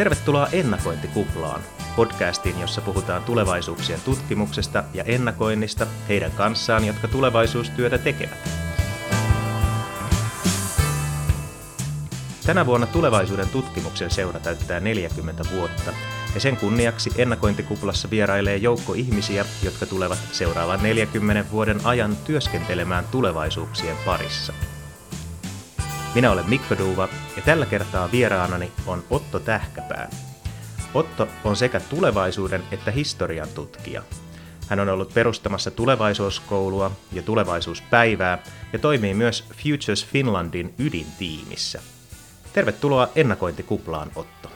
Tervetuloa Ennakointikuplaan, podcastiin, jossa puhutaan tulevaisuuksien tutkimuksesta ja ennakoinnista heidän kanssaan, jotka tulevaisuustyötä tekevät. Tänä vuonna tulevaisuuden tutkimuksen seura täyttää 40 vuotta, ja sen kunniaksi ennakointikuplassa vierailee joukko ihmisiä, jotka tulevat seuraavan 40 vuoden ajan työskentelemään tulevaisuuksien parissa – minä olen Mikko Duuva ja tällä kertaa vieraanani on Otto Tähkäpää. Otto on sekä tulevaisuuden että historian tutkija. Hän on ollut perustamassa tulevaisuuskoulua ja tulevaisuuspäivää ja toimii myös Futures Finlandin ydintiimissä. Tervetuloa ennakointikuplaan, Otto.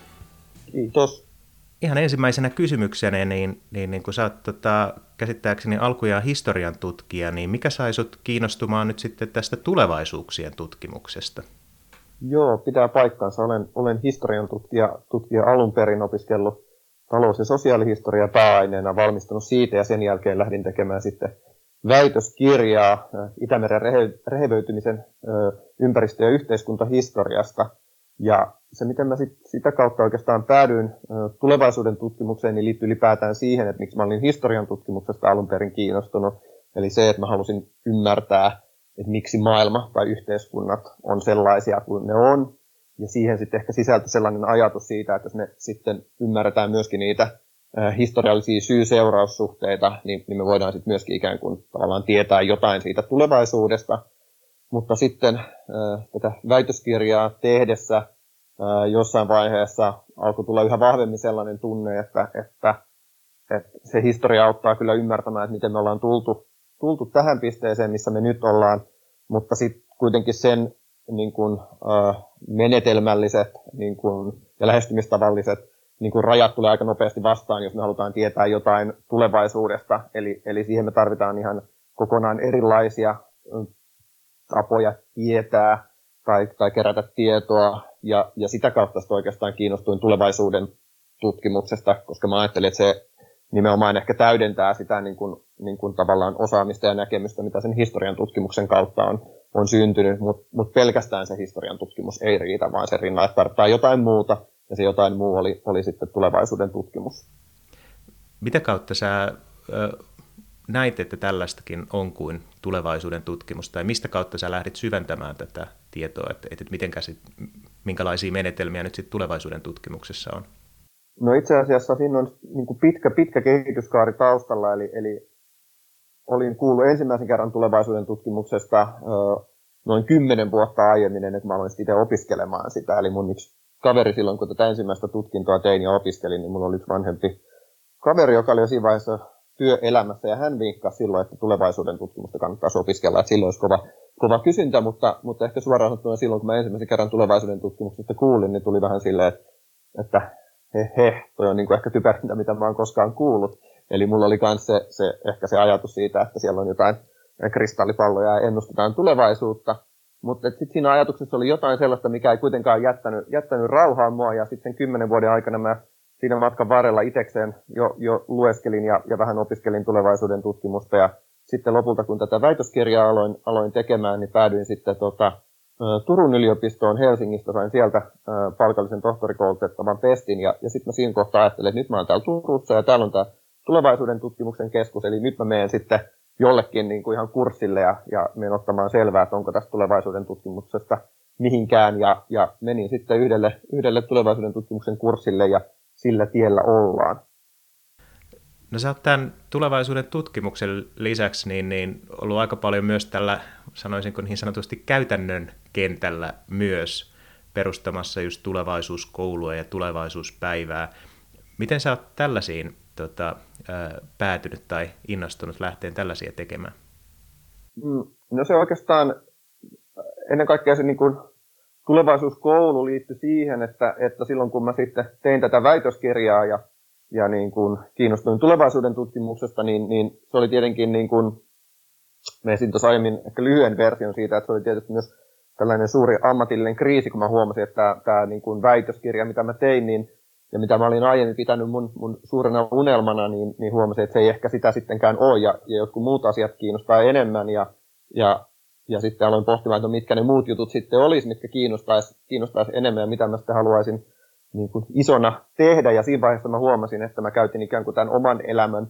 Kiitos. Ihan ensimmäisenä kysymyksenä, niin, niin, niin kun sä oot tota, käsittääkseni alkujaan historian tutkija, niin mikä sai sut kiinnostumaan nyt sitten tästä tulevaisuuksien tutkimuksesta? Joo, pitää paikkansa. Olen, olen historian tutkija, tutkija alun perin opiskellut talous- ja sosiaalihistoria pääaineena, valmistunut siitä ja sen jälkeen lähdin tekemään sitten väitöskirjaa äh, Itämeren rehe, rehevöitymisen ympäristö- ja yhteiskuntahistoriasta. Ja se, miten mä sit, sitä kautta oikeastaan päädyin tulevaisuuden tutkimukseen, niin liittyy ylipäätään siihen, että miksi mä olin historian tutkimuksesta alun perin kiinnostunut. Eli se, että mä halusin ymmärtää, että miksi maailma tai yhteiskunnat on sellaisia kuin ne on. Ja siihen sitten ehkä sisältyi sellainen ajatus siitä, että jos me sitten ymmärretään myöskin niitä historiallisia syy-seuraussuhteita, niin, niin me voidaan sitten myöskin ikään kuin tavallaan tietää jotain siitä tulevaisuudesta. Mutta sitten tätä väitöskirjaa tehdessä jossain vaiheessa alkoi tulla yhä vahvemmin sellainen tunne, että, että, että se historia auttaa kyllä ymmärtämään, että miten me ollaan tultu, tultu tähän pisteeseen, missä me nyt ollaan, mutta sitten kuitenkin sen niin kuin, äh, menetelmälliset niin kuin, ja lähestymistavalliset niin kuin rajat tulee aika nopeasti vastaan, jos me halutaan tietää jotain tulevaisuudesta. Eli, eli siihen me tarvitaan ihan kokonaan erilaisia tapoja tietää tai, tai kerätä tietoa, ja, ja sitä kautta oikeastaan kiinnostuin tulevaisuuden tutkimuksesta, koska mä ajattelin, että se nimenomaan ehkä täydentää sitä niin kuin, niin kuin tavallaan osaamista ja näkemystä, mitä sen historian tutkimuksen kautta on, on syntynyt, mutta mut pelkästään se historian tutkimus ei riitä, vaan se rinnalla tarvitaan jotain muuta, ja se jotain muu oli, oli sitten tulevaisuuden tutkimus. Mitä kautta sä näit, että tällaistakin on kuin tulevaisuuden tutkimus, tai mistä kautta sä lähdit syventämään tätä tietoa, että, että miten sit, minkälaisia menetelmiä nyt sitten tulevaisuuden tutkimuksessa on? No itse asiassa siinä on niin pitkä, pitkä kehityskaari taustalla, eli, eli olin kuullut ensimmäisen kerran tulevaisuuden tutkimuksesta noin kymmenen vuotta aiemmin, ennen kuin mä aloin itse opiskelemaan sitä. Eli mun yksi kaveri silloin, kun tätä ensimmäistä tutkintoa tein ja opiskelin, niin mulla oli yksi vanhempi kaveri, joka oli jo siinä vaiheessa työelämässä, ja hän vinkkasi silloin, että tulevaisuuden tutkimusta kannattaisi opiskella, että silloin olisi kova, kova kysyntä, mutta, mutta ehkä suoraan sanottuna silloin, kun mä ensimmäisen kerran tulevaisuuden tutkimuksesta kuulin, niin tuli vähän silleen, että, että he he, toi on niin kuin ehkä typerintä, mitä mä oon koskaan kuullut. Eli mulla oli myös se, se, ehkä se ajatus siitä, että siellä on jotain kristallipalloja ja ennustetaan tulevaisuutta. Mutta sitten siinä ajatuksessa oli jotain sellaista, mikä ei kuitenkaan jättänyt, jättänyt rauhaa mua. Ja sitten sen kymmenen vuoden aikana mä siinä matkan varrella itsekseen jo, jo lueskelin ja, ja vähän opiskelin tulevaisuuden tutkimusta. Ja sitten lopulta, kun tätä väitöskirjaa aloin, aloin tekemään, niin päädyin sitten tota, Turun yliopistoon Helsingistä, sain sieltä palkallisen tohtorikoulutettavan pestin, ja, ja sitten mä siinä kohtaa ajattelin, että nyt mä oon täällä Turussa, ja täällä on tämä tulevaisuuden tutkimuksen keskus, eli nyt mä menen sitten jollekin niin kuin ihan kurssille, ja, ja menen ottamaan selvää, että onko tästä tulevaisuuden tutkimuksesta mihinkään, ja, ja menin sitten yhdelle, yhdelle tulevaisuuden tutkimuksen kurssille, ja sillä tiellä ollaan. No sä oot tämän tulevaisuuden tutkimuksen lisäksi niin, niin ollut aika paljon myös tällä, sanoisinko niin sanotusti käytännön kentällä myös perustamassa just tulevaisuuskoulua ja tulevaisuuspäivää. Miten sä oot tällaisiin tota, päätynyt tai innostunut lähteen tällaisia tekemään? Mm, no se oikeastaan ennen kaikkea se niin kuin tulevaisuuskoulu liittyi siihen, että, että silloin kun mä sitten tein tätä väitöskirjaa ja ja niin kuin kiinnostuin tulevaisuuden tutkimuksesta, niin, niin se oli tietenkin niin kuin, me esiin tuossa aiemmin ehkä lyhyen version siitä, että se oli tietysti myös tällainen suuri ammatillinen kriisi, kun mä huomasin, että tämä, tämä niin kuin väitöskirja, mitä mä tein, niin, ja mitä mä olin aiemmin pitänyt mun, mun suurena unelmana, niin, niin huomasin, että se ei ehkä sitä sittenkään ole, ja, ja jotkut muut asiat kiinnostaa enemmän, ja, ja, ja sitten aloin pohtimaan, että no mitkä ne muut jutut sitten olisi, mitkä kiinnostaisi, kiinnostaisi enemmän, ja mitä mä sitten haluaisin niin kuin isona tehdä. Ja siinä vaiheessa mä huomasin, että mä käytin ikään kuin tämän oman elämän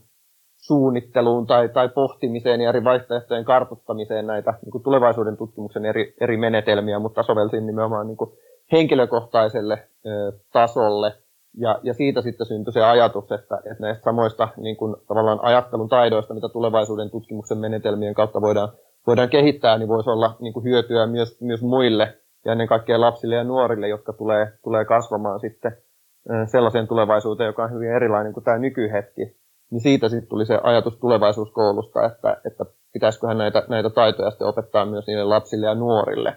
suunnitteluun tai, tai pohtimiseen ja eri vaihtoehtojen kartoittamiseen näitä niin kuin tulevaisuuden tutkimuksen eri, eri menetelmiä, mutta sovelsin nimenomaan niin kuin henkilökohtaiselle ö, tasolle. Ja, ja siitä sitten syntyi se ajatus, että, että näistä samoista niin kuin, tavallaan ajattelun taidoista, mitä tulevaisuuden tutkimuksen menetelmien kautta voidaan, voidaan kehittää, niin voisi olla niin kuin hyötyä myös, myös muille ja ennen kaikkea lapsille ja nuorille, jotka tulee, tulee kasvamaan sitten sellaiseen tulevaisuuteen, joka on hyvin erilainen kuin tämä nykyhetki. Niin siitä sitten tuli se ajatus tulevaisuuskoulusta, että, että pitäisiköhän näitä, näitä taitoja sitten opettaa myös niille lapsille ja nuorille.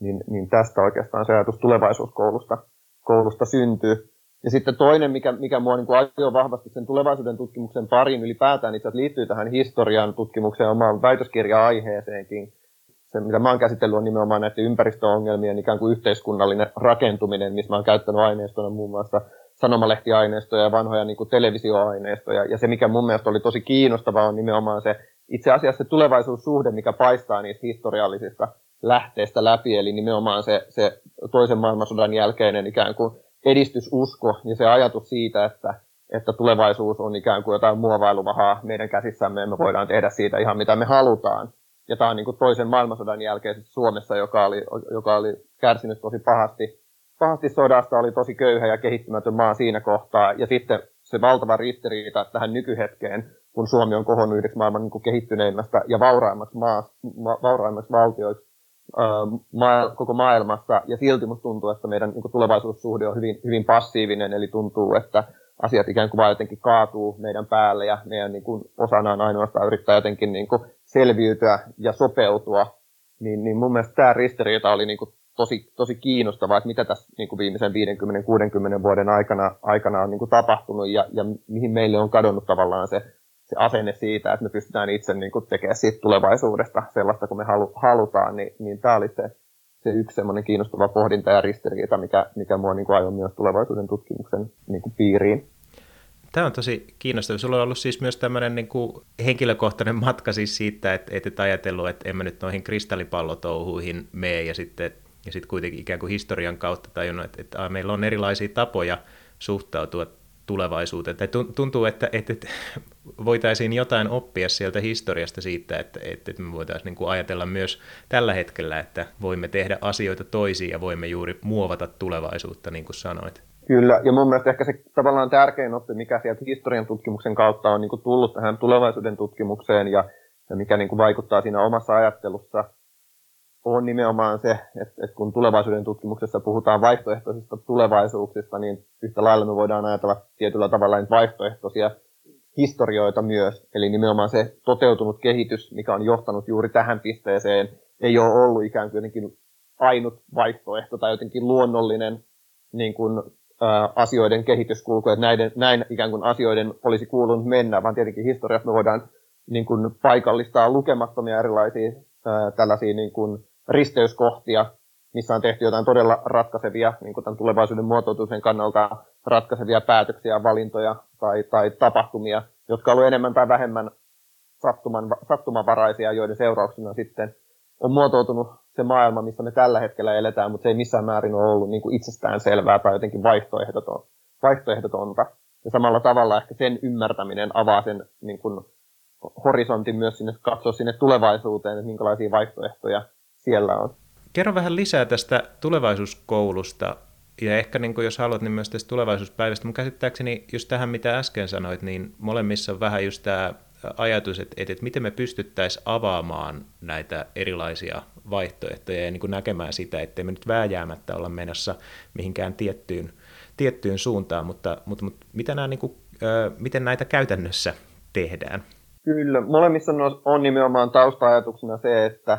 Niin, niin tästä oikeastaan se ajatus tulevaisuuskoulusta koulusta syntyy. Ja sitten toinen, mikä, mikä mua niin ajoi vahvasti sen tulevaisuuden tutkimuksen pariin ylipäätään, itse asiassa liittyy tähän historian tutkimukseen omaan väitöskirja-aiheeseenkin, se, mitä mä oon käsitellyt, on nimenomaan näiden ympäristöongelmien ikään kuin yhteiskunnallinen rakentuminen, missä mä oon käyttänyt aineistona muun muassa sanomalehtiaineistoja ja vanhoja niin kuin televisioaineistoja. Ja se, mikä mun mielestä oli tosi kiinnostavaa, on nimenomaan se itse asiassa se tulevaisuussuhde, mikä paistaa niistä historiallisista lähteistä läpi, eli nimenomaan se, se toisen maailmansodan jälkeinen ikään kuin edistysusko ja se ajatus siitä, että, että tulevaisuus on ikään kuin jotain muovailuvahaa meidän käsissämme ja me voidaan tehdä siitä ihan mitä me halutaan ja tämä on niin kuin toisen maailmansodan jälkeen Suomessa, joka oli, joka oli kärsinyt tosi pahasti, pahasti sodasta, oli tosi köyhä ja kehittymätön maa siinä kohtaa. Ja sitten se valtava ristiriita tähän nykyhetkeen, kun Suomi on kohonnut yhdeksi maailman niin kuin kehittyneimmästä ja vauraimmaksi, maa, ma, vauraimmaksi valtioiksi koko maailmassa. Ja silti musta tuntuu, että meidän niin tulevaisuussuhde on hyvin, hyvin passiivinen, eli tuntuu, että asiat ikään kuin vaan jotenkin kaatuu meidän päälle ja meidän niin kuin osana on ainoastaan yrittää jotenkin niin kuin selviytyä ja sopeutua, niin, niin mun mielestä tämä ristiriita oli niin kuin tosi, tosi kiinnostavaa, että mitä tässä niin kuin viimeisen 50-60 vuoden aikana, aikana on niin kuin tapahtunut ja, ja mihin meille on kadonnut tavallaan se, se asenne siitä, että me pystytään itse niin kuin tekemään siitä tulevaisuudesta sellaista, kun me halu, halutaan, niin, niin tämä oli se, se yksi semmoinen kiinnostava pohdinta ja ristiriita, mikä, mikä mua niin ajoi myös tulevaisuuden tutkimuksen niin kuin piiriin. Tämä on tosi kiinnostavaa. Sulla on ollut siis myös tämmöinen niin kuin henkilökohtainen matka siis siitä, että et, et ajatellut, että en mä nyt noihin kristallipallotouhuihin mene ja sitten, ja sitten kuitenkin ikään kuin historian kautta tajunnut, että, että meillä on erilaisia tapoja suhtautua tulevaisuuteen. Tai tuntuu, että, että, että voitaisiin jotain oppia sieltä historiasta siitä, että, että me voitaisiin niin kuin ajatella myös tällä hetkellä, että voimme tehdä asioita toisiin ja voimme juuri muovata tulevaisuutta, niin kuin sanoit. Kyllä, ja mun mielestä ehkä se tavallaan tärkein oppi, mikä sieltä historian tutkimuksen kautta on niin kuin tullut tähän tulevaisuuden tutkimukseen ja, ja mikä niin kuin vaikuttaa siinä omassa ajattelussa, on nimenomaan se, että, että kun tulevaisuuden tutkimuksessa puhutaan vaihtoehtoisista tulevaisuuksista, niin yhtä lailla me voidaan ajatella tietyllä tavalla vaihtoehtoisia historioita myös. Eli nimenomaan se toteutunut kehitys, mikä on johtanut juuri tähän pisteeseen, ei ole ollut ikään kuin jotenkin ainut vaihtoehto tai jotenkin luonnollinen niin kuin asioiden kehityskulku, että näiden, näin ikään kuin asioiden olisi kuulunut mennä, vaan tietenkin historiassa me voidaan niin kuin paikallistaa lukemattomia erilaisia ää, tällaisia niin kuin risteyskohtia, missä on tehty jotain todella ratkaisevia, niin kuin tämän tulevaisuuden muotoutumisen kannalta ratkaisevia päätöksiä, valintoja tai, tai tapahtumia, jotka ovat enemmän tai vähemmän sattuman, sattumanvaraisia, joiden seurauksena sitten on muotoutunut se maailma, missä me tällä hetkellä eletään, mutta se ei missään määrin ole ollut niin kuin itsestään selvää tai jotenkin vaihtoehdoton, vaihtoehdotonta. Ja samalla tavalla ehkä sen ymmärtäminen avaa sen niin kuin horisontin myös sinne, katsoa sinne tulevaisuuteen, että minkälaisia vaihtoehtoja siellä on. Kerro vähän lisää tästä tulevaisuuskoulusta ja ehkä niin kuin jos haluat, niin myös tästä tulevaisuuspäivästä. Mun käsittääkseni just tähän, mitä äsken sanoit, niin molemmissa on vähän just tämä ajatus, että, että, että miten me pystyttäisiin avaamaan näitä erilaisia vaihtoehtoja ja niin kuin näkemään sitä, ettei me nyt vääjäämättä olla menossa mihinkään tiettyyn, tiettyyn suuntaan, mutta, mutta, mutta mitä nämä, niin kuin, miten näitä käytännössä tehdään? Kyllä, molemmissa on, on nimenomaan tausta-ajatuksena se, että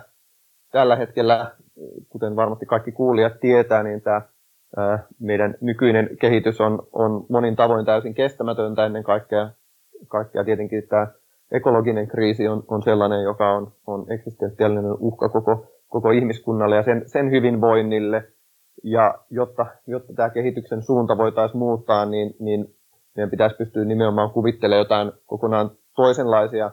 tällä hetkellä, kuten varmasti kaikki kuulijat tietää, niin tämä meidän nykyinen kehitys on, on monin tavoin täysin kestämätöntä ennen kaikkea, kaikkea tietenkin tämä ekologinen kriisi on, on sellainen, joka on, on eksistentiaalinen uhka koko, koko ihmiskunnalle ja sen, sen hyvinvoinnille. Ja jotta, jotta tämä kehityksen suunta voitaisiin muuttaa, niin, niin meidän pitäisi pystyä nimenomaan kuvittelemaan jotain kokonaan toisenlaisia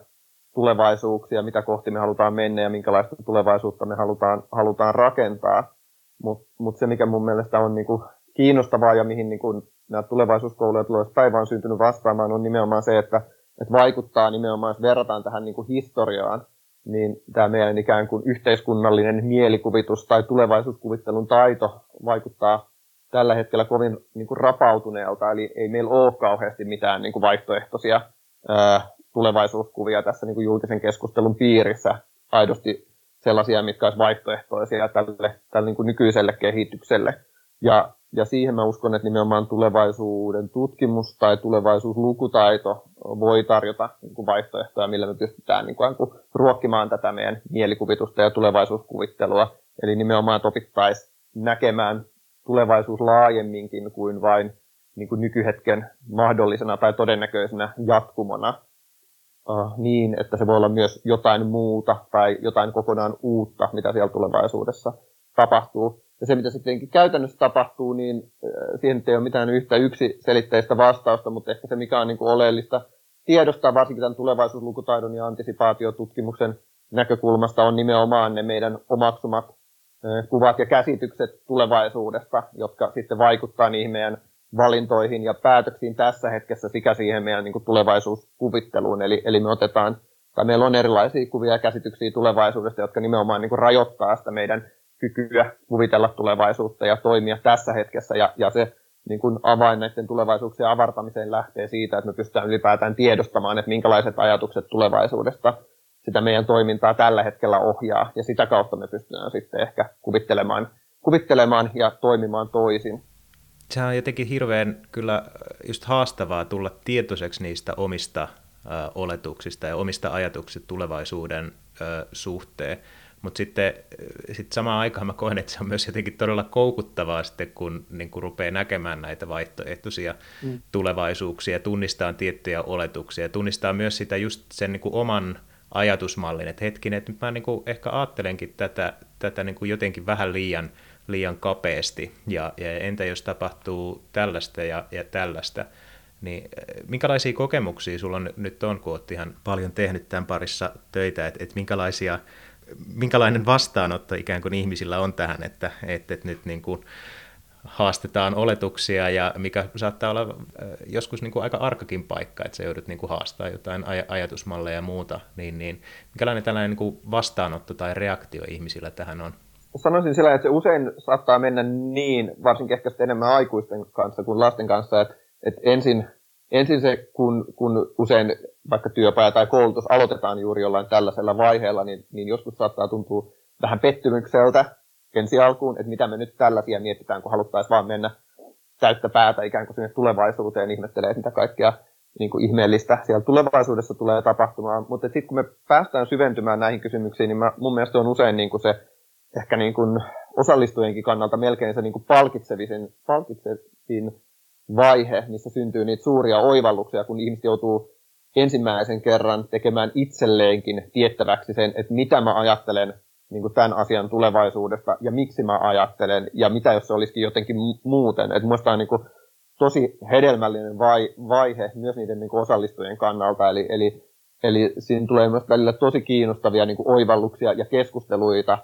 tulevaisuuksia, mitä kohti me halutaan mennä ja minkälaista tulevaisuutta me halutaan, halutaan rakentaa. Mutta mut se, mikä mun mielestä on niinku kiinnostavaa ja mihin niin kuin nämä tulevaisuuskouluja tulee päivä on syntynyt vastaamaan, on nimenomaan se, että, että vaikuttaa nimenomaan, jos verrataan tähän niin kuin historiaan, niin tämä meidän ikään kuin yhteiskunnallinen mielikuvitus tai tulevaisuuskuvittelun taito vaikuttaa tällä hetkellä kovin niin kuin rapautuneelta, eli ei meillä ole kauheasti mitään niin kuin vaihtoehtoisia ää, tulevaisuuskuvia tässä niin kuin julkisen keskustelun piirissä aidosti sellaisia, mitkä olisivat vaihtoehtoisia tälle, tälle niin kuin nykyiselle kehitykselle. Ja, ja siihen mä uskon, että nimenomaan tulevaisuuden tutkimus tai tulevaisuuslukutaito voi tarjota niin kuin vaihtoehtoja, millä me pystytään niin kuin, ruokkimaan tätä meidän mielikuvitusta ja tulevaisuuskuvittelua. Eli nimenomaan, opittaisiin näkemään tulevaisuus laajemminkin kuin vain niin kuin nykyhetken mahdollisena tai todennäköisenä jatkumona uh, niin, että se voi olla myös jotain muuta tai jotain kokonaan uutta, mitä siellä tulevaisuudessa tapahtuu. Ja se, mitä sitten käytännössä tapahtuu, niin uh, siihen ei ole mitään yhtä yksiselitteistä vastausta, mutta ehkä se, mikä on niin kuin oleellista tiedostaa varsinkin tämän tulevaisuuslukutaidon ja antisipaatiotutkimuksen näkökulmasta, on nimenomaan ne meidän omaksumat kuvat ja käsitykset tulevaisuudesta, jotka sitten vaikuttaa niihin meidän valintoihin ja päätöksiin tässä hetkessä sekä siihen meidän niin kuin tulevaisuuskuvitteluun. Eli, eli me otetaan, tai meillä on erilaisia kuvia ja käsityksiä tulevaisuudesta, jotka nimenomaan niin kuin rajoittaa sitä meidän kykyä kuvitella tulevaisuutta ja toimia tässä hetkessä. Ja, ja se niin kuin avain näiden tulevaisuuksien avartamiseen lähtee siitä, että me pystytään ylipäätään tiedostamaan, että minkälaiset ajatukset tulevaisuudesta sitä meidän toimintaa tällä hetkellä ohjaa, ja sitä kautta me pystytään sitten ehkä kuvittelemaan, kuvittelemaan ja toimimaan toisin. Sehän on jotenkin hirveän kyllä just haastavaa tulla tietoiseksi niistä omista äh, oletuksista ja omista ajatuksista tulevaisuuden äh, suhteen. Mutta sitten sit samaan aikaan mä koen, että se on myös jotenkin todella koukuttavaa sitten, kun niin kun rupeaa näkemään näitä vaihtoehtoisia mm. tulevaisuuksia, tunnistaa tiettyjä oletuksia, tunnistaa myös sitä just sen niin oman ajatusmallin, että hetkinen, että nyt mä niin kuin ehkä ajattelenkin tätä, tätä niin kuin jotenkin vähän liian, liian kapeasti, ja, ja entä jos tapahtuu tällaista ja, ja tällaista, niin eh, minkälaisia kokemuksia sulla nyt on, kun olet ihan paljon tehnyt tämän parissa töitä, että, että minkälaisia, minkälainen vastaanotto ikään kuin ihmisillä on tähän, että, että, nyt niin kuin, haastetaan oletuksia? Ja mikä saattaa olla äh, joskus niin kuin aika arkakin paikka, että se joudut niin kuin haastaa jotain aj- ajatusmalleja ja muuta, niin, niin minkälainen tällainen niin kuin vastaanotto tai reaktio ihmisillä tähän on? Sanoisin sillä, että se usein saattaa mennä niin, varsinkin ehkä enemmän aikuisten kanssa kuin lasten kanssa, että, että ensin, ensin se, kun, kun usein vaikka työpaja tai koulutus aloitetaan juuri jollain tällaisella vaiheella, niin, niin joskus saattaa tuntua vähän pettymykseltä, ensi alkuun, että mitä me nyt tällaisia mietitään, kun haluttaisiin vaan mennä täyttä päätä ikään kuin sinne tulevaisuuteen ihmettelee, mitä kaikkea niin kuin ihmeellistä siellä tulevaisuudessa tulee tapahtumaan. Mutta sitten kun me päästään syventymään näihin kysymyksiin, niin mä, mun mielestä on usein niin kuin se ehkä niin kuin osallistujenkin kannalta melkein se niin kuin palkitsevin, palkitsevin vaihe, missä syntyy niitä suuria oivalluksia, kun ihmiset joutuu ensimmäisen kerran tekemään itselleenkin tiettäväksi sen, että mitä mä ajattelen niin kuin tämän asian tulevaisuudesta ja miksi mä ajattelen ja mitä jos se olisikin jotenkin muuten. Että minusta on niin kuin tosi hedelmällinen vai, vaihe myös niiden niin kuin osallistujien kannalta. Eli, eli, eli siinä tulee myös välillä tosi kiinnostavia niin kuin oivalluksia ja keskusteluita,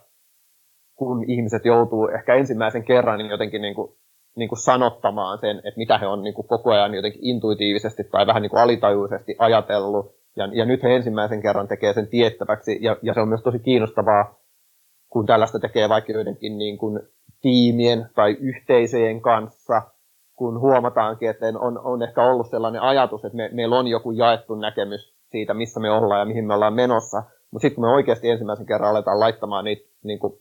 kun ihmiset joutuu ehkä ensimmäisen kerran niin jotenkin niin kuin, niin kuin sanottamaan sen, että mitä he on niin kuin koko ajan jotenkin intuitiivisesti tai vähän niin kuin alitajuisesti ajatellut. Ja, ja nyt he ensimmäisen kerran tekee sen tiettäväksi, ja, ja se on myös tosi kiinnostavaa kun tällaista tekee vaikka joidenkin niin kuin tiimien tai yhteisöjen kanssa, kun huomataankin, että on, on ehkä ollut sellainen ajatus, että me, meillä on joku jaettu näkemys siitä, missä me ollaan ja mihin me ollaan menossa. Mutta sitten kun me oikeasti ensimmäisen kerran aletaan laittamaan niitä niin kuin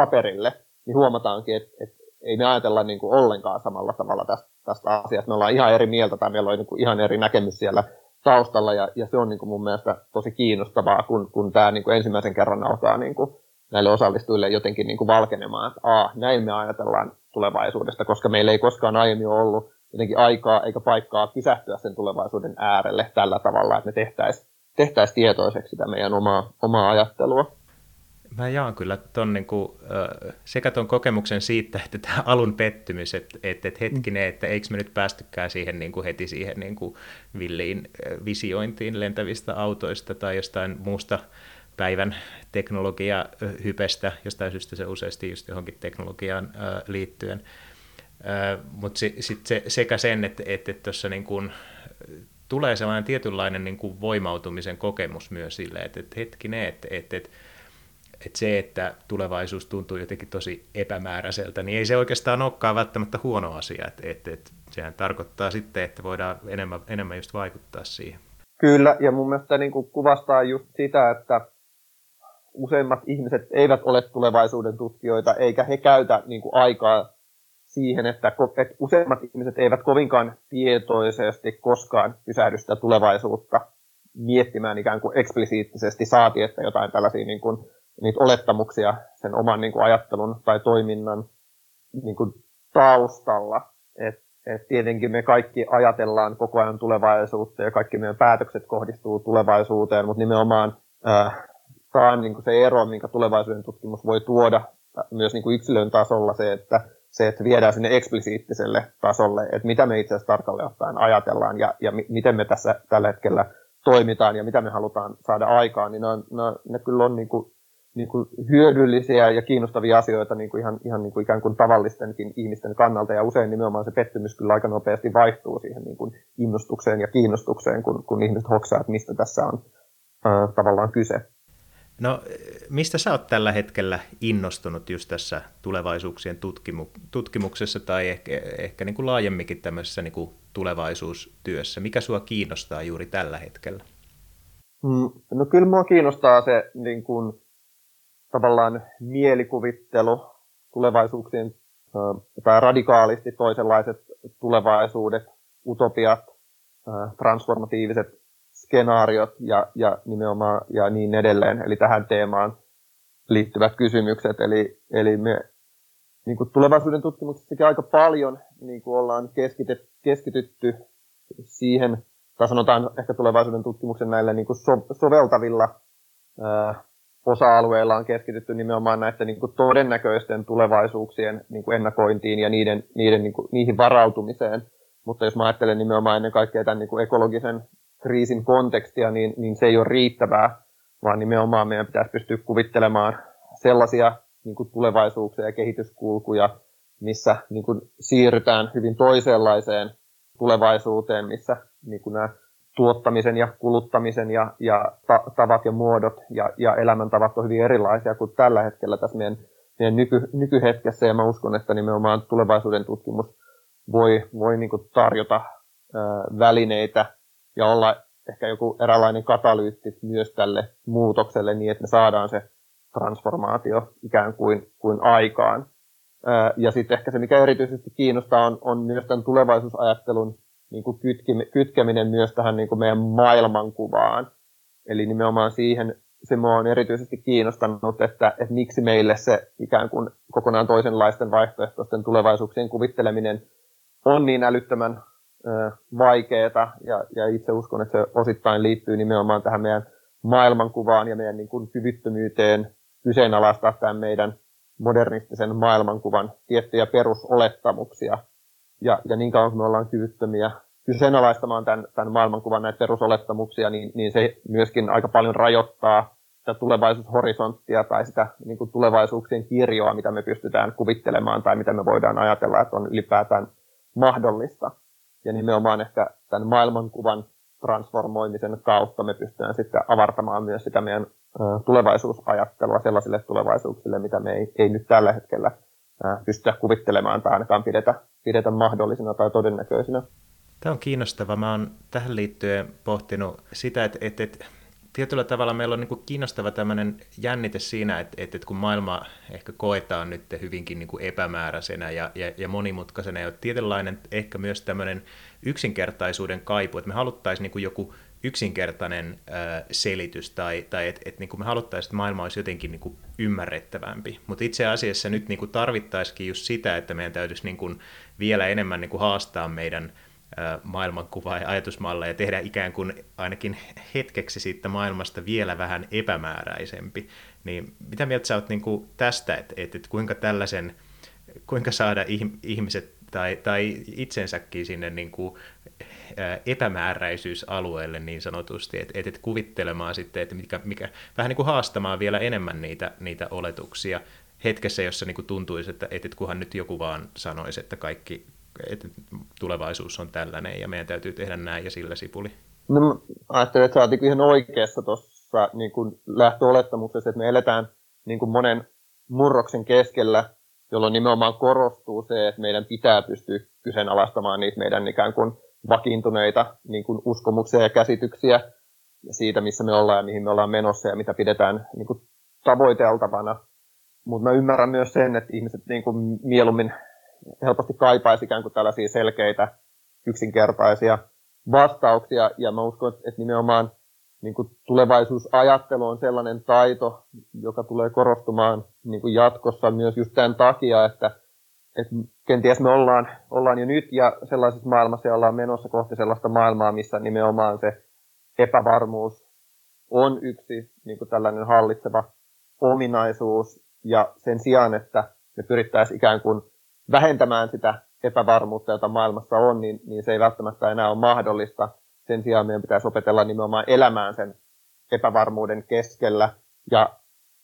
paperille, niin huomataankin, että, että ei me ajatella niin kuin ollenkaan samalla tavalla tästä, tästä asiasta. Me ollaan ihan eri mieltä tai meillä on niin kuin ihan eri näkemys siellä taustalla ja, ja se on niin kuin mun mielestä tosi kiinnostavaa, kun, kun tämä niin kuin ensimmäisen kerran alkaa niin kuin näille osallistujille jotenkin niin kuin valkenemaan, että Aa, näin me ajatellaan tulevaisuudesta, koska meillä ei koskaan aiemmin ollut jotenkin aikaa eikä paikkaa pysähtyä sen tulevaisuuden äärelle tällä tavalla, että me tehtäisiin tehtäisi tietoiseksi sitä meidän omaa, omaa ajattelua. Mä jaan kyllä ton, niin kuin, sekä tuon kokemuksen siitä, että tämä alun pettymys, että, että, että hetkinen, että eikö me nyt päästykään siihen niin kuin heti siihen niin kuin villiin visiointiin lentävistä autoista tai jostain muusta päivän teknologia-hypestä, jostain syystä se useasti just johonkin teknologiaan liittyen. Mutta sitten se, sekä sen, että että tuossa niin kuin tulee sellainen tietynlainen niin kuin voimautumisen kokemus myös sille, että, että hetkinen, että, että, että, että se, että tulevaisuus tuntuu jotenkin tosi epämääräiseltä, niin ei se oikeastaan olekaan välttämättä huono asia. Että, että, että sehän tarkoittaa sitten, että voidaan enemmän, enemmän just vaikuttaa siihen. Kyllä, ja mun mielestä niin kuin kuvastaa just sitä, että useimmat ihmiset eivät ole tulevaisuuden tutkijoita, eikä he käytä niin kuin aikaa siihen, että, että useimmat ihmiset eivät kovinkaan tietoisesti koskaan pysähdy sitä tulevaisuutta miettimään ikään kuin eksplisiittisesti saati, että jotain tällaisia niin kuin, niitä olettamuksia sen oman niin kuin ajattelun tai toiminnan niin kuin taustalla. Et, et tietenkin me kaikki ajatellaan koko ajan tulevaisuutta ja kaikki meidän päätökset kohdistuu tulevaisuuteen, mutta nimenomaan äh, tämä on niin kuin se ero, minkä tulevaisuuden tutkimus voi tuoda myös niin kuin yksilön tasolla se, että se, että viedään sinne eksplisiittiselle tasolle, että mitä me itse asiassa tarkalleen ottaen ajatellaan ja, ja miten me tässä tällä hetkellä toimitaan ja mitä me halutaan saada aikaan, niin ne, on, ne, ne kyllä on niin kuin, niin kuin hyödyllisiä ja kiinnostavia asioita niin kuin ihan, ihan niin kuin ikään kuin tavallistenkin ihmisten kannalta, ja usein nimenomaan se pettymys kyllä aika nopeasti vaihtuu siihen niin kuin innostukseen ja kiinnostukseen, kun, kun ihmiset hoksaa, että mistä tässä on äh, tavallaan kyse. No, mistä sä oot tällä hetkellä innostunut just tässä tulevaisuuksien tutkimu- tutkimuksessa tai ehkä, ehkä niin kuin laajemminkin tämmöisessä niin kuin tulevaisuustyössä? Mikä sua kiinnostaa juuri tällä hetkellä? Mm, no kyllä mua kiinnostaa se niin kuin, tavallaan mielikuvittelu, tulevaisuuksien tai radikaalisti toisenlaiset tulevaisuudet, utopiat, transformatiiviset skenaariot ja, ja nimenomaan ja niin edelleen, eli tähän teemaan liittyvät kysymykset. Eli, eli me niin kuin tulevaisuuden tutkimuksessakin aika paljon niin kuin ollaan keskityt, keskitytty siihen, tai sanotaan ehkä tulevaisuuden tutkimuksen näillä niin kuin so, soveltavilla ää, osa-alueilla on keskitytty nimenomaan näiden niin kuin todennäköisten tulevaisuuksien niin kuin ennakointiin ja niiden, niiden, niin kuin, niihin varautumiseen. Mutta jos mä ajattelen nimenomaan ennen kaikkea tämän niin kuin ekologisen kriisin kontekstia, niin, niin se ei ole riittävää, vaan nimenomaan meidän pitäisi pystyä kuvittelemaan sellaisia niin kuin tulevaisuuksia ja kehityskulkuja, missä niin kuin siirrytään hyvin toisenlaiseen tulevaisuuteen, missä niin kuin nämä tuottamisen ja kuluttamisen ja, ja ta- tavat ja muodot ja, ja elämäntavat on hyvin erilaisia kuin tällä hetkellä tässä meidän, meidän nyky, nykyhetkessä. Ja mä uskon, että nimenomaan tulevaisuuden tutkimus voi, voi niin tarjota ää, välineitä ja olla ehkä joku eräänlainen katalyytti myös tälle muutokselle niin, että me saadaan se transformaatio ikään kuin, kuin aikaan. Ja sitten ehkä se, mikä erityisesti kiinnostaa, on, on myös tämän tulevaisuusajattelun niin kuin kytkeminen myös tähän niin kuin meidän maailmankuvaan. Eli nimenomaan siihen se mua on erityisesti kiinnostanut, että, että miksi meille se ikään kuin kokonaan toisenlaisten vaihtoehtoisten tulevaisuuksien kuvitteleminen on niin älyttömän vaikeaa, ja, ja itse uskon, että se osittain liittyy nimenomaan tähän meidän maailmankuvaan ja meidän niin kuin kyvyttömyyteen kyseenalaistaa tämän meidän modernistisen maailmankuvan tiettyjä perusolettamuksia. Ja, ja niin kauan kun me ollaan kyvyttömiä kyseenalaistamaan tämän, tämän maailmankuvan näitä perusolettamuksia, niin, niin se myöskin aika paljon rajoittaa sitä tulevaisuushorisonttia tai sitä niin kuin tulevaisuuksien kirjoa, mitä me pystytään kuvittelemaan tai mitä me voidaan ajatella, että on ylipäätään mahdollista. Ja nimenomaan ehkä tämän maailmankuvan transformoimisen kautta me pystytään sitten avartamaan myös sitä meidän tulevaisuusajattelua sellaisille tulevaisuuksille, mitä me ei, ei nyt tällä hetkellä pystytä kuvittelemaan tai ainakaan pidetä, pidetä mahdollisina tai todennäköisinä. Tämä on kiinnostava. Mä oon tähän liittyen pohtinut sitä, että, että, että tietyllä tavalla meillä on niin kiinnostava tämmöinen jännite siinä, että, että, että kun maailma ehkä koetaan nyt hyvinkin niin kuin epämääräisenä ja, ja, ja monimutkaisena, ja tietynlainen ehkä myös tämmöinen yksinkertaisuuden kaipu, että me haluttaisiin niin kuin joku yksinkertainen selitys, tai, tai että et, niin me haluttaisiin, että maailma olisi jotenkin niin kuin ymmärrettävämpi. Mutta itse asiassa nyt niin kuin tarvittaisikin just sitä, että meidän täytyisi niin kuin vielä enemmän niin kuin haastaa meidän maailmankuvaa ja ajatusmalleja ja tehdä ikään kuin ainakin hetkeksi siitä maailmasta vielä vähän epämääräisempi. Niin mitä mieltä sä oot niin kuin tästä, että, että, että kuinka tällaisen, kuinka saada ihmiset tai, tai itsensäkin sinne niin kuin epämääräisyysalueelle niin sanotusti, että, että kuvittelemaan sitten, että mikä, mikä, vähän niin kuin haastamaan vielä enemmän niitä, niitä oletuksia, hetkessä, jossa niin kuin tuntuisi, että, että kunhan nyt joku vaan sanoisi, että kaikki että tulevaisuus on tällainen ja meidän täytyy tehdä näin ja sillä sipuli. No, ajattelen, että sä oot ihan oikeassa tuossa niin lähtöolettamuksessa, että me eletään niin kuin monen murroksen keskellä, jolloin nimenomaan korostuu se, että meidän pitää pystyä kyseenalaistamaan niitä meidän ikään kuin vakiintuneita niin kuin uskomuksia ja käsityksiä siitä, missä me ollaan ja mihin me ollaan menossa ja mitä pidetään niin kuin tavoiteltavana. Mutta mä ymmärrän myös sen, että ihmiset niin kuin mieluummin helposti kaipaisi ikään kuin tällaisia selkeitä, yksinkertaisia vastauksia. Ja mä uskon, että nimenomaan niin kuin tulevaisuusajattelu on sellainen taito, joka tulee korostumaan niin kuin jatkossa myös just tämän takia, että, että kenties me ollaan, ollaan jo nyt ja sellaisessa maailmassa ja ollaan menossa kohti sellaista maailmaa, missä nimenomaan se epävarmuus on yksi niin kuin tällainen hallitseva ominaisuus ja sen sijaan, että me pyrittäisiin ikään kuin vähentämään sitä epävarmuutta, jota maailmassa on, niin, niin se ei välttämättä enää ole mahdollista. Sen sijaan meidän pitäisi opetella nimenomaan elämään sen epävarmuuden keskellä ja,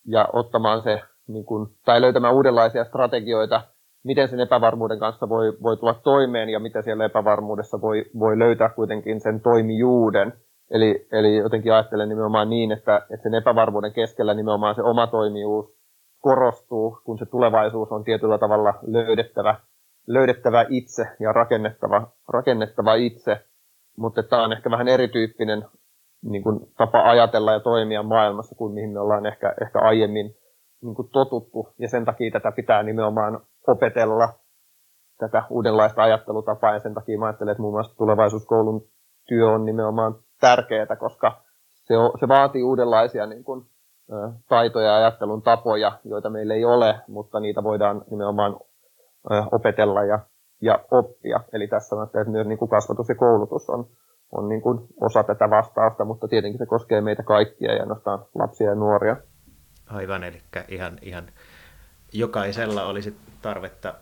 ja ottamaan se, niin kuin, tai löytämään uudenlaisia strategioita, miten sen epävarmuuden kanssa voi, voi tulla toimeen ja miten siellä epävarmuudessa voi, voi löytää kuitenkin sen toimijuuden. Eli, eli jotenkin ajattelen nimenomaan niin, että, että sen epävarmuuden keskellä nimenomaan se oma toimijuus korostuu, kun se tulevaisuus on tietyllä tavalla löydettävä, löydettävä itse ja rakennettava, rakennettava itse. Mutta tämä on ehkä vähän erityyppinen niin kuin, tapa ajatella ja toimia maailmassa kuin mihin me ollaan ehkä, ehkä aiemmin niin kuin, totuttu. Ja sen takia tätä pitää nimenomaan opetella, tätä uudenlaista ajattelutapaa. Ja sen takia mä ajattelen, että muun muassa tulevaisuuskoulun työ on nimenomaan tärkeää, koska se, on, se vaatii uudenlaisia niin kuin, taitoja ja ajattelun tapoja, joita meillä ei ole, mutta niitä voidaan nimenomaan opetella ja, ja oppia. Eli tässä on, että myös niin kuin kasvatus ja koulutus on, on niin kuin osa tätä vastausta, mutta tietenkin se koskee meitä kaikkia ja nostaa lapsia ja nuoria. Aivan, eli ihan, ihan jokaisella olisi tarvetta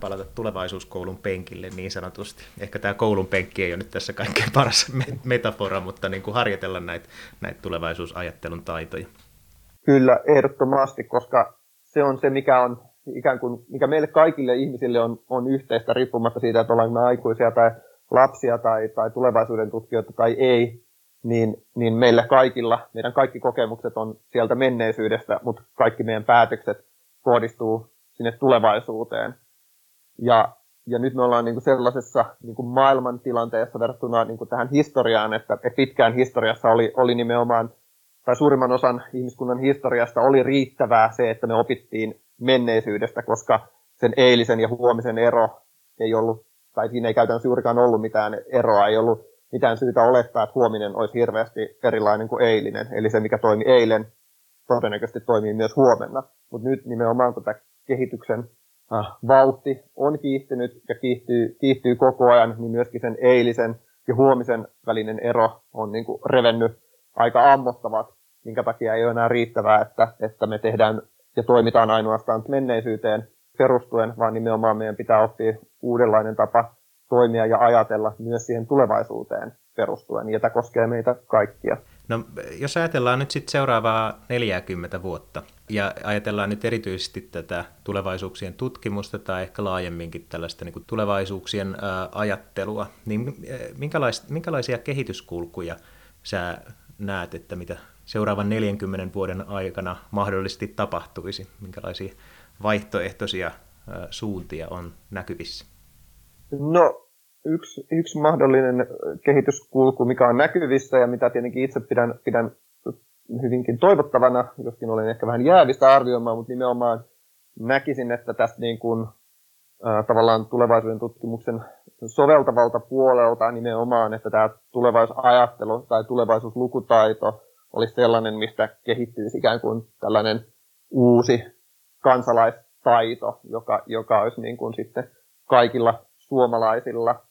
palata tulevaisuuskoulun penkille niin sanotusti. Ehkä tämä koulun penkki ei ole nyt tässä kaikkein paras metafora, mutta niin kuin harjoitella näitä, näitä tulevaisuusajattelun taitoja. Kyllä, ehdottomasti, koska se on se, mikä on ikään kuin, mikä meille kaikille ihmisille on, on yhteistä, riippumatta siitä, että ollaanko me aikuisia tai lapsia tai, tai tulevaisuuden tutkijoita tai ei, niin, niin meillä kaikilla, meidän kaikki kokemukset on sieltä menneisyydestä, mutta kaikki meidän päätökset kohdistuu sinne tulevaisuuteen. Ja, ja nyt me ollaan niin kuin sellaisessa niin kuin maailmantilanteessa verrattuna niin kuin tähän historiaan, että pitkään historiassa oli, oli nimenomaan tai suurimman osan ihmiskunnan historiasta oli riittävää se, että me opittiin menneisyydestä, koska sen eilisen ja huomisen ero ei ollut, tai siinä ei käytännössä juurikaan ollut mitään eroa, ei ollut mitään syytä olettaa, että huominen olisi hirveästi erilainen kuin eilinen. Eli se, mikä toimi eilen, todennäköisesti toimii myös huomenna. Mutta nyt nimenomaan, tämä kehityksen äh, vauhti on kiihtynyt ja kiihtyy, kiihtyy koko ajan, niin myöskin sen eilisen ja huomisen välinen ero on niin kuin revennyt aika ammottavaksi minkä takia ei ole enää riittävää, että, että me tehdään ja toimitaan ainoastaan menneisyyteen perustuen, vaan nimenomaan meidän pitää oppia uudenlainen tapa toimia ja ajatella myös siihen tulevaisuuteen perustuen, ja tämä koskee meitä kaikkia. No, jos ajatellaan nyt sitten seuraavaa 40 vuotta, ja ajatellaan nyt erityisesti tätä tulevaisuuksien tutkimusta tai ehkä laajemminkin tällaista niin tulevaisuuksien ää, ajattelua, niin minkälais, minkälaisia kehityskulkuja sä näet, että mitä seuraavan 40 vuoden aikana mahdollisesti tapahtuisi? Minkälaisia vaihtoehtoisia suuntia on näkyvissä? No, yksi, yksi mahdollinen kehityskulku, mikä on näkyvissä ja mitä tietenkin itse pidän, pidän hyvinkin toivottavana, joskin olen ehkä vähän jäävistä arvioimaan, mutta nimenomaan näkisin, että tästä niin kuin, äh, tavallaan tulevaisuuden tutkimuksen soveltavalta puolelta nimenomaan, että tämä tulevaisuusajattelu tai tulevaisuuslukutaito olisi sellainen, mistä kehittyisi ikään kuin tällainen uusi kansalaistaito, joka, joka olisi niin kuin sitten kaikilla suomalaisilla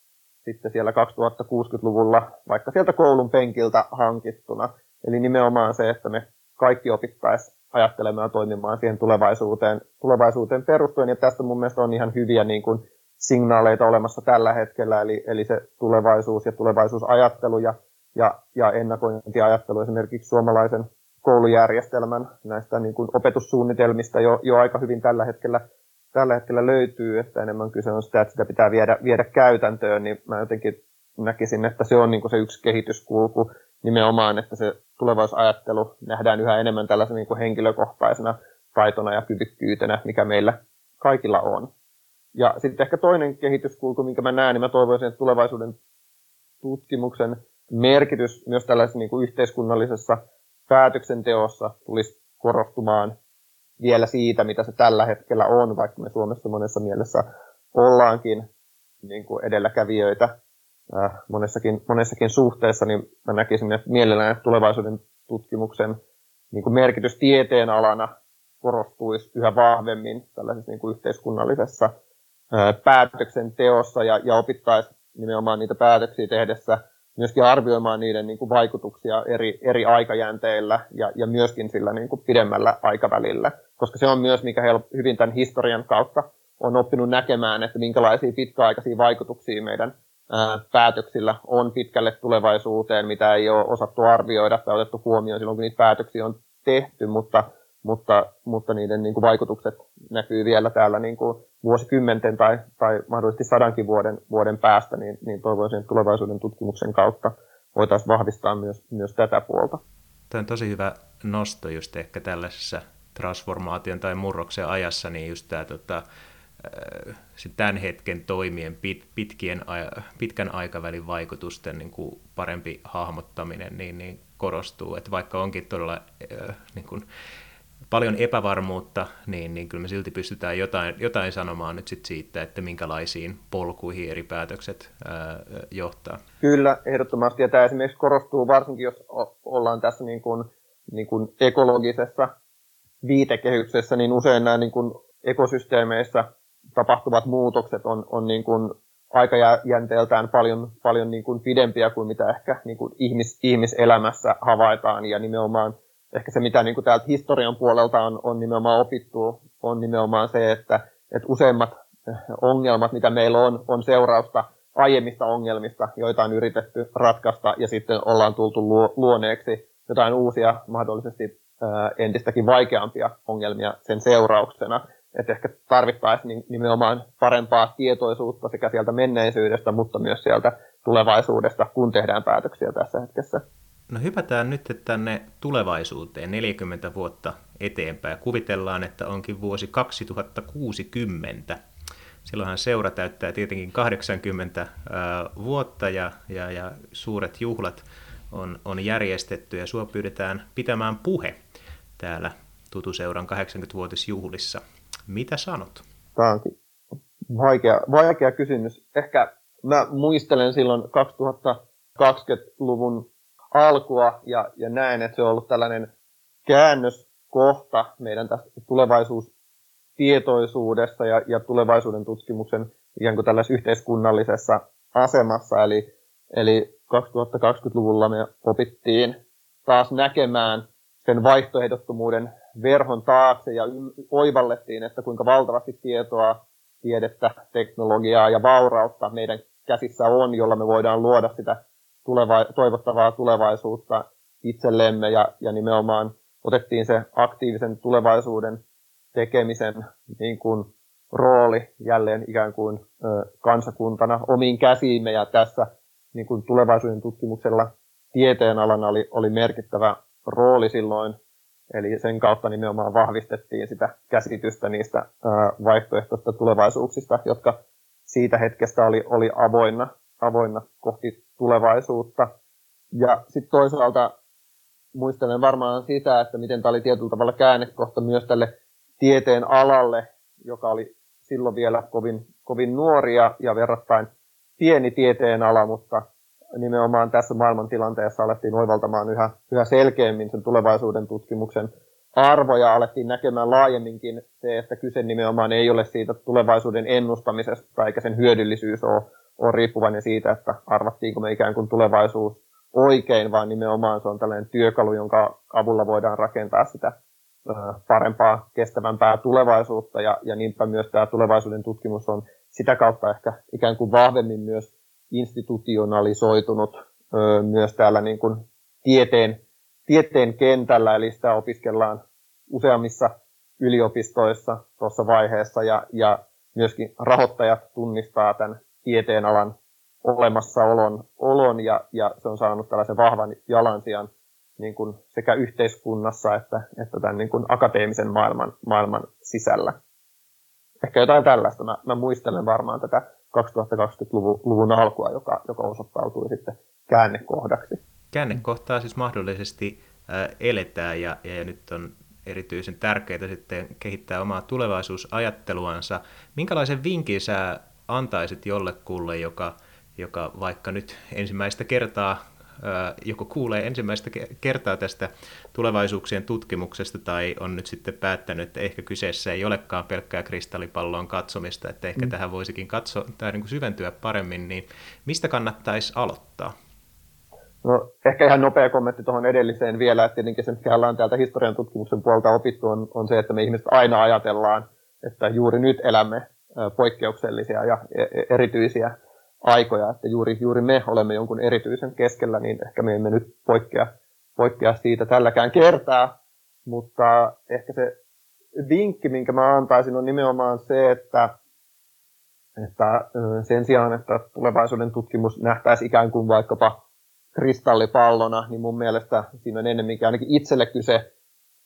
sitten siellä 2060-luvulla, vaikka sieltä koulun penkiltä hankittuna. Eli nimenomaan se, että me kaikki opittaisiin ajattelemaan ja toimimaan siihen tulevaisuuteen, tulevaisuuteen perustuen. Ja tästä mun mielestä on ihan hyviä niin kuin signaaleita olemassa tällä hetkellä, eli, eli se tulevaisuus ja tulevaisuusajattelu ja ja, ja ennakointiajattelu esimerkiksi suomalaisen koulujärjestelmän näistä niin kuin opetussuunnitelmista jo, jo aika hyvin tällä hetkellä, tällä hetkellä löytyy, että enemmän kyse on sitä, että sitä pitää viedä, viedä käytäntöön, niin mä jotenkin näkisin, että se on niin se yksi kehityskulku nimenomaan, että se tulevaisuusajattelu nähdään yhä enemmän tällaisena niin henkilökohtaisena taitona ja kyvykkyytenä, mikä meillä kaikilla on. Ja sitten ehkä toinen kehityskulku, minkä mä näen, niin mä toivoisin, että tulevaisuuden tutkimuksen merkitys myös tällaisessa niin kuin yhteiskunnallisessa päätöksenteossa tulisi korostumaan vielä siitä, mitä se tällä hetkellä on, vaikka me Suomessa monessa mielessä ollaankin niin kuin edelläkävijöitä äh, monessakin, monessakin suhteessa, niin mä näkisin että mielellään, että tulevaisuuden tutkimuksen niin kuin merkitys tieteen alana korostuisi yhä vahvemmin tällaisessa niin kuin yhteiskunnallisessa äh, päätöksenteossa ja, ja opittaisi nimenomaan niitä päätöksiä tehdessä myöskin arvioimaan niiden niin kuin vaikutuksia eri, eri aikajänteillä ja, ja myöskin sillä niin kuin pidemmällä aikavälillä. Koska se on myös, mikä hyvin tämän historian kautta on oppinut näkemään, että minkälaisia pitkäaikaisia vaikutuksia meidän ää, päätöksillä on pitkälle tulevaisuuteen, mitä ei ole osattu arvioida tai otettu huomioon silloin, kun niitä päätöksiä on tehty, mutta mutta, mutta niiden niin kuin vaikutukset näkyy vielä täällä niin kuin vuosikymmenten tai, tai mahdollisesti sadankin vuoden, vuoden päästä, niin, niin toivoisin, että tulevaisuuden tutkimuksen kautta voitaisiin vahvistaa myös, myös tätä puolta. Tämä on tosi hyvä nosto just ehkä tällaisessa transformaation tai murroksen ajassa, niin just tämä tota, äh, tämän hetken toimien pit, pitkien, pitkän aikavälin vaikutusten niin kuin parempi hahmottaminen niin, niin korostuu, että vaikka onkin todella äh, niin kuin, paljon epävarmuutta, niin, niin kyllä me silti pystytään jotain, jotain sanomaan nyt sit siitä, että minkälaisiin polkuihin eri päätökset ää, johtaa. Kyllä, ehdottomasti. Ja tämä esimerkiksi korostuu varsinkin, jos ollaan tässä niin kuin, niin kuin ekologisessa viitekehyksessä, niin usein nämä niin kuin ekosysteemeissä tapahtuvat muutokset on, on niin kuin aikajänteeltään paljon, paljon niin kuin pidempiä kuin mitä ehkä niin kuin ihmis, ihmiselämässä havaitaan. Ja nimenomaan ehkä se, mitä niin kuin täältä historian puolelta on, on nimenomaan opittu, on nimenomaan se, että, että useimmat eh, ongelmat, mitä meillä on, on seurausta aiemmista ongelmista, joita on yritetty ratkaista, ja sitten ollaan tultu luoneeksi jotain uusia, mahdollisesti entistäkin vaikeampia ongelmia sen seurauksena. Että ehkä tarvittaisiin nimenomaan parempaa tietoisuutta sekä sieltä menneisyydestä, mutta myös sieltä tulevaisuudesta, kun tehdään päätöksiä tässä hetkessä. No hypätään nyt tänne tulevaisuuteen 40 vuotta eteenpäin. Kuvitellaan, että onkin vuosi 2060. Silloinhan seura täyttää tietenkin 80 vuotta ja, ja, ja suuret juhlat on, on järjestetty ja sua pyydetään pitämään puhe täällä Tutuseuran 80-vuotisjuhlissa. Mitä sanot? Tämä onkin vaikea, vaikea kysymys. Ehkä mä muistelen silloin 2020-luvun alkua ja, ja näen, että se on ollut tällainen käännöskohta meidän tässä tulevaisuustietoisuudessa ja, ja tulevaisuuden tutkimuksen ikään kuin tällaisessa yhteiskunnallisessa asemassa. Eli, eli 2020-luvulla me opittiin taas näkemään sen vaihtoehdottomuuden verhon taakse ja oivallettiin, että kuinka valtavasti tietoa, tiedettä, teknologiaa ja vaurautta meidän käsissä on, jolla me voidaan luoda sitä tuleva, toivottavaa tulevaisuutta itsellemme. Ja, ja nimenomaan otettiin se aktiivisen tulevaisuuden tekemisen niin kuin, rooli jälleen ikään kuin ö, kansakuntana omiin käsiimme. Ja tässä niin kuin tulevaisuuden tutkimuksella tieteen alana oli, oli merkittävä rooli silloin, eli sen kautta nimenomaan vahvistettiin sitä käsitystä niistä vaihtoehtoista tulevaisuuksista, jotka siitä hetkestä oli, oli avoinna, avoinna kohti tulevaisuutta. Ja sitten toisaalta muistelen varmaan sitä, että miten tämä oli tietyllä tavalla käännekohta myös tälle tieteen alalle, joka oli silloin vielä kovin, kovin nuoria ja verrattain pieni tieteen ala, mutta nimenomaan tässä maailmantilanteessa alettiin oivaltamaan yhä, yhä selkeämmin sen tulevaisuuden tutkimuksen arvoja, alettiin näkemään laajemminkin se, että kyse nimenomaan ei ole siitä tulevaisuuden ennustamisesta, eikä sen hyödyllisyys ole on riippuvainen siitä, että arvattiinko me ikään kuin tulevaisuus oikein, vaan nimenomaan se on tällainen työkalu, jonka avulla voidaan rakentaa sitä parempaa, kestävämpää tulevaisuutta, ja, ja niinpä myös tämä tulevaisuuden tutkimus on sitä kautta ehkä ikään kuin vahvemmin myös institutionalisoitunut myös täällä niin kuin tieteen tieteen kentällä, eli sitä opiskellaan useammissa yliopistoissa tuossa vaiheessa, ja, ja myöskin rahoittajat tunnistaa tämän tieteen alan olemassaolon olon, ja, ja se on saanut tällaisen vahvan jalansijan niin kuin sekä yhteiskunnassa että, että tämän niin kuin akateemisen maailman, maailman sisällä. Ehkä jotain tällaista. Mä, mä muistelen varmaan tätä 2020-luvun alkua, joka, joka osoittautui sitten käännekohdaksi. Käännekohtaa siis mahdollisesti äh, eletään ja, ja nyt on erityisen tärkeää sitten kehittää omaa tulevaisuusajatteluansa. Minkälaisen vinkin sä antaisit jollekulle, joka, joka vaikka nyt ensimmäistä kertaa joko kuulee ensimmäistä kertaa tästä tulevaisuuksien tutkimuksesta tai on nyt sitten päättänyt, että ehkä kyseessä ei olekaan pelkkää kristallipalloon katsomista, että ehkä mm. tähän voisikin katsoa tai niin kuin syventyä paremmin, niin mistä kannattaisi aloittaa? No, ehkä ihan nopea kommentti tuohon edelliseen vielä, että tietenkin se, mikä ollaan täältä historian tutkimuksen puolta opittu, on, on se, että me ihmiset aina ajatellaan, että juuri nyt elämme poikkeuksellisia ja e, e, erityisiä aikoja, että juuri, juuri me olemme jonkun erityisen keskellä, niin ehkä me emme nyt poikkea, poikkea siitä tälläkään kertaa, mutta ehkä se vinkki, minkä mä antaisin, on nimenomaan se, että, että sen sijaan, että tulevaisuuden tutkimus nähtäisi ikään kuin vaikkapa kristallipallona, niin mun mielestä siinä on ennemminkin ainakin itselle kyse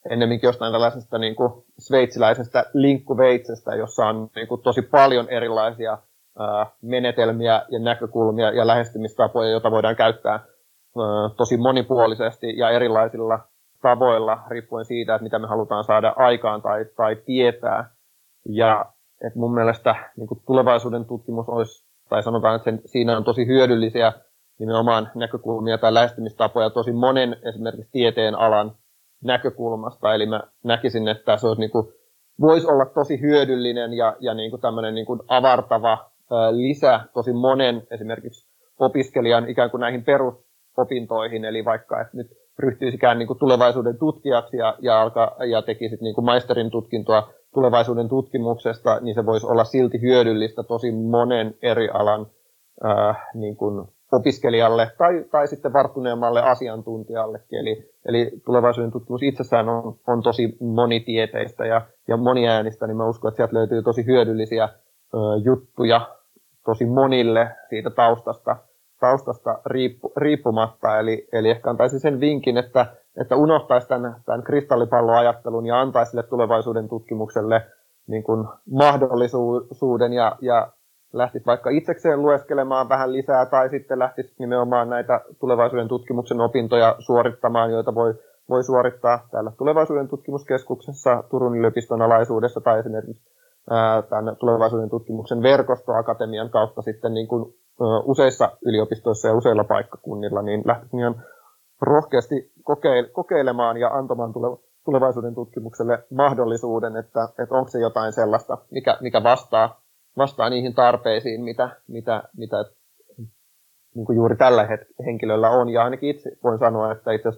ennemminkin jostain tällaisesta niin kuin sveitsiläisestä linkkuveitsestä, jossa on niin kuin tosi paljon erilaisia menetelmiä ja näkökulmia ja lähestymistapoja, joita voidaan käyttää tosi monipuolisesti ja erilaisilla tavoilla, riippuen siitä, että mitä me halutaan saada aikaan tai, tai tietää. Ja että mun mielestä niin kuin tulevaisuuden tutkimus olisi, tai sanotaan, että sen, siinä on tosi hyödyllisiä nimenomaan näkökulmia tai lähestymistapoja tosi monen esimerkiksi tieteen alan näkökulmasta. Eli mä näkisin, että se olisi niin kuin, voisi olla tosi hyödyllinen ja, ja niin kuin tämmöinen niin kuin avartava lisä tosi monen esimerkiksi opiskelijan ikään kuin näihin perusopintoihin, eli vaikka että nyt ryhtyisikään niin kuin tulevaisuuden tutkijaksi ja, ja, alka, ja tekisit niin kuin maisterin tutkintoa tulevaisuuden tutkimuksesta, niin se voisi olla silti hyödyllistä tosi monen eri alan äh, niin kuin opiskelijalle tai, tai sitten varttuneemmalle asiantuntijallekin. Eli, eli tulevaisuuden tutkimus itsessään on, on tosi monitieteistä ja, ja moniäänistä, niin mä uskon, että sieltä löytyy tosi hyödyllisiä ö, juttuja tosi monille siitä taustasta, taustasta riippu, riippumatta. Eli, eli ehkä antaisin sen vinkin, että, että unohtaisi tämän, tämän kristallipalloajattelun ja antaisi sille tulevaisuuden tutkimukselle niin kuin mahdollisuuden ja, ja lähtisi vaikka itsekseen lueskelemaan vähän lisää tai sitten lähtisi nimenomaan näitä tulevaisuuden tutkimuksen opintoja suorittamaan, joita voi, voi suorittaa täällä tulevaisuuden tutkimuskeskuksessa Turun yliopiston alaisuudessa tai esimerkiksi tämän tulevaisuuden tutkimuksen verkostoakatemian kautta sitten niin kuin, useissa yliopistoissa ja useilla paikkakunnilla, niin lähtisin ihan rohkeasti kokeilemaan ja antamaan tulevaisuuden tutkimukselle mahdollisuuden, että, että onko se jotain sellaista, mikä, mikä vastaa, vastaa niihin tarpeisiin, mitä, mitä, mitä niin kuin juuri tällä henkilöllä on. Ja ainakin itse voin sanoa, että itse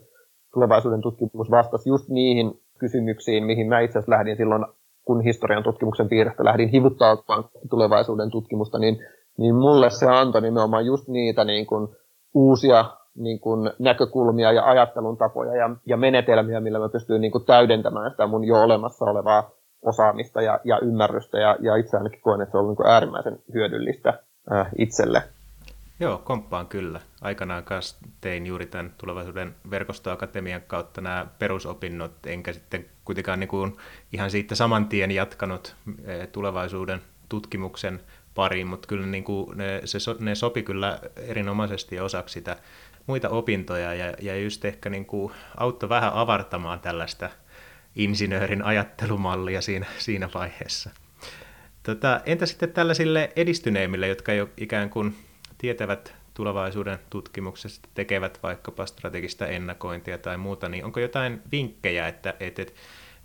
tulevaisuuden tutkimus vastasi just niihin kysymyksiin, mihin mä itse asiassa lähdin silloin kun historian tutkimuksen piirrestä lähdin hivuttautumaan tulevaisuuden tutkimusta, niin, niin mulle se antoi nimenomaan just niitä niin kuin uusia niin kuin näkökulmia ja ajattelun tapoja ja, ja menetelmiä, millä mä pystyin niin kuin täydentämään sitä mun jo olemassa olevaa osaamista ja, ja ymmärrystä, ja, ja itse ainakin koen, että se on niin kuin äärimmäisen hyödyllistä äh, itselle. Joo, komppaan kyllä. Aikanaan kanssa tein juuri tämän tulevaisuuden verkostoakatemian kautta nämä perusopinnot, enkä sitten kuitenkaan niin kuin ihan siitä saman tien jatkanut eh, tulevaisuuden tutkimuksen pariin, mutta kyllä niin kuin ne, se, ne sopi kyllä erinomaisesti osaksi sitä muita opintoja ja, ja just ehkä niin kuin auttoi vähän avartamaan tällaista insinöörin ajattelumallia siinä, siinä vaiheessa. Tota, entä sitten tällaisille edistyneimmille, jotka jo ikään kuin tietävät tulevaisuuden tutkimuksesta, tekevät vaikkapa strategista ennakointia tai muuta, niin onko jotain vinkkejä, että, että, että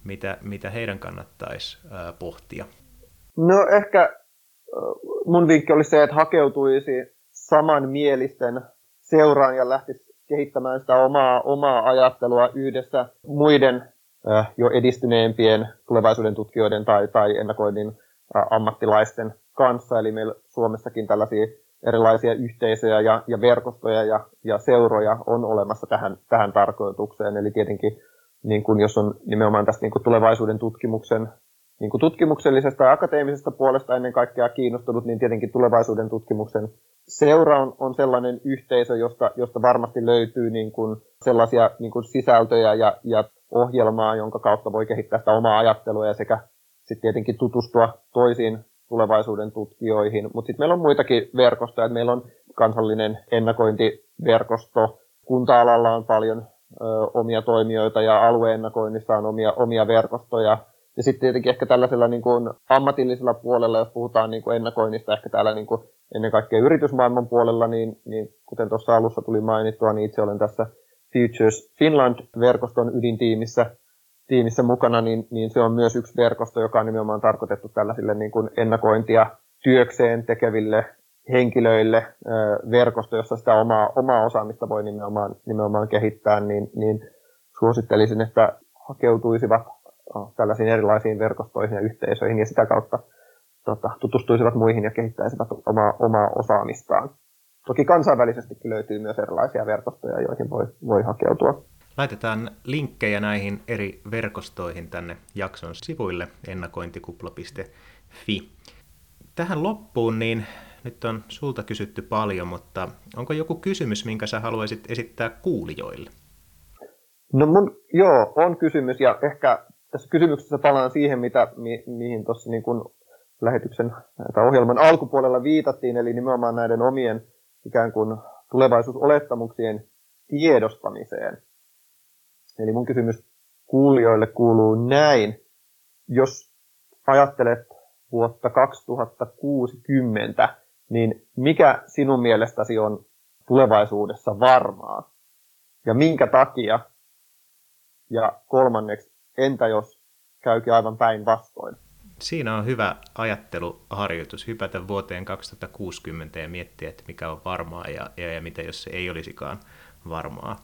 mitä, mitä heidän kannattaisi ää, pohtia? No ehkä mun vinkki olisi se, että hakeutuisi samanmielisten seuraan ja lähtisi kehittämään sitä omaa, omaa ajattelua yhdessä muiden jo edistyneempien tulevaisuuden tutkijoiden tai, tai ennakoinnin ammattilaisten kanssa. Eli meillä Suomessakin tällaisia erilaisia yhteisöjä ja, ja verkostoja ja, ja seuroja on olemassa tähän, tähän tarkoitukseen. Eli tietenkin, niin kun jos on nimenomaan tästä niin tulevaisuuden tutkimuksen niin kuin tutkimuksellisesta ja akateemisesta puolesta ennen kaikkea kiinnostunut, niin tietenkin tulevaisuuden tutkimuksen seura on, on sellainen yhteisö, josta, josta varmasti löytyy niin kuin sellaisia niin kuin sisältöjä ja, ja ohjelmaa, jonka kautta voi kehittää sitä omaa ajattelua ja sekä sitten tietenkin tutustua toisiin tulevaisuuden tutkijoihin. Mutta sitten meillä on muitakin verkostoja. Meillä on kansallinen ennakointiverkosto. Kunta-alalla on paljon ö, omia toimijoita ja alueennakoinnissa on omia, omia verkostoja. Ja sitten tietenkin ehkä tällaisella niin kuin ammatillisella puolella, jos puhutaan niin kuin ennakoinnista, ehkä täällä niin kuin ennen kaikkea yritysmaailman puolella, niin, niin kuten tuossa alussa tuli mainittua, niin itse olen tässä Futures Finland-verkoston ydintiimissä tiimissä mukana, niin, niin se on myös yksi verkosto, joka on nimenomaan tarkoitettu tällaisille niin kuin ennakointia työkseen tekeville henkilöille, verkosto, jossa sitä omaa, omaa osaamista voi nimenomaan, nimenomaan kehittää, niin, niin suosittelisin, että hakeutuisivat tällaisiin erilaisiin verkostoihin ja yhteisöihin ja sitä kautta tota, tutustuisivat muihin ja kehittäisivät omaa, omaa osaamistaan. Toki kansainvälisestikin löytyy myös erilaisia verkostoja, joihin voi, voi hakeutua. Laitetaan linkkejä näihin eri verkostoihin tänne jakson sivuille ennakointikupla.fi. Tähän loppuun niin nyt on sulta kysytty paljon, mutta onko joku kysymys, minkä sä haluaisit esittää kuulijoille? No mun, joo, on kysymys ja ehkä tässä kysymyksessä palaan siihen, mitä, mi, mihin tuossa niin kun lähetyksen tai ohjelman alkupuolella viitattiin, eli nimenomaan näiden omien ikään kuin tulevaisuusolettamuksien tiedostamiseen. Eli mun kysymys kuulijoille kuuluu näin. Jos ajattelet vuotta 2060, niin mikä sinun mielestäsi on tulevaisuudessa varmaa? Ja minkä takia? Ja kolmanneksi, entä jos käykin aivan päinvastoin? Siinä on hyvä ajatteluharjoitus, hypätä vuoteen 2060 ja miettiä, että mikä on varmaa ja, ja, ja mitä jos se ei olisikaan varmaa.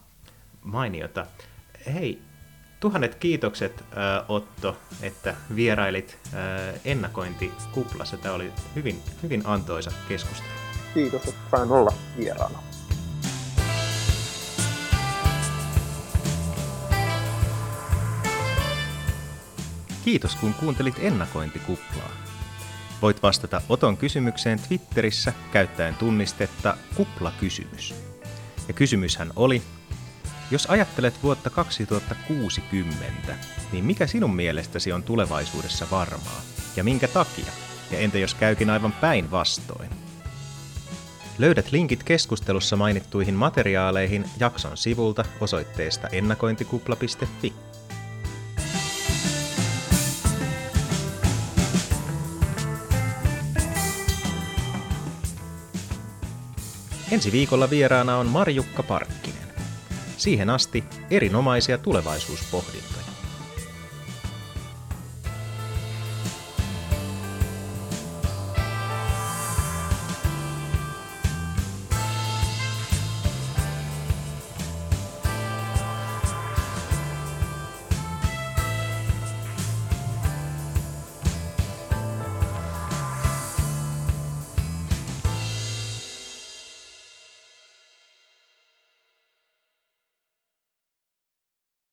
Mainiota. Hei, tuhannet kiitokset Otto, että vierailit ennakointikuplassa. Tämä oli hyvin, hyvin antoisa keskustelu. Kiitos, että sain olla vieraana. Kiitos kun kuuntelit ennakointikuplaa. Voit vastata Oton kysymykseen Twitterissä käyttäen tunnistetta kuplakysymys. Ja kysymyshän oli, jos ajattelet vuotta 2060, niin mikä sinun mielestäsi on tulevaisuudessa varmaa? Ja minkä takia? Ja entä jos käykin aivan päinvastoin? Löydät linkit keskustelussa mainittuihin materiaaleihin jakson sivulta osoitteesta ennakointikupla.fi. Ensi viikolla vieraana on Marjukka Parkkinen. Siihen asti erinomaisia tulevaisuuspohdintoja.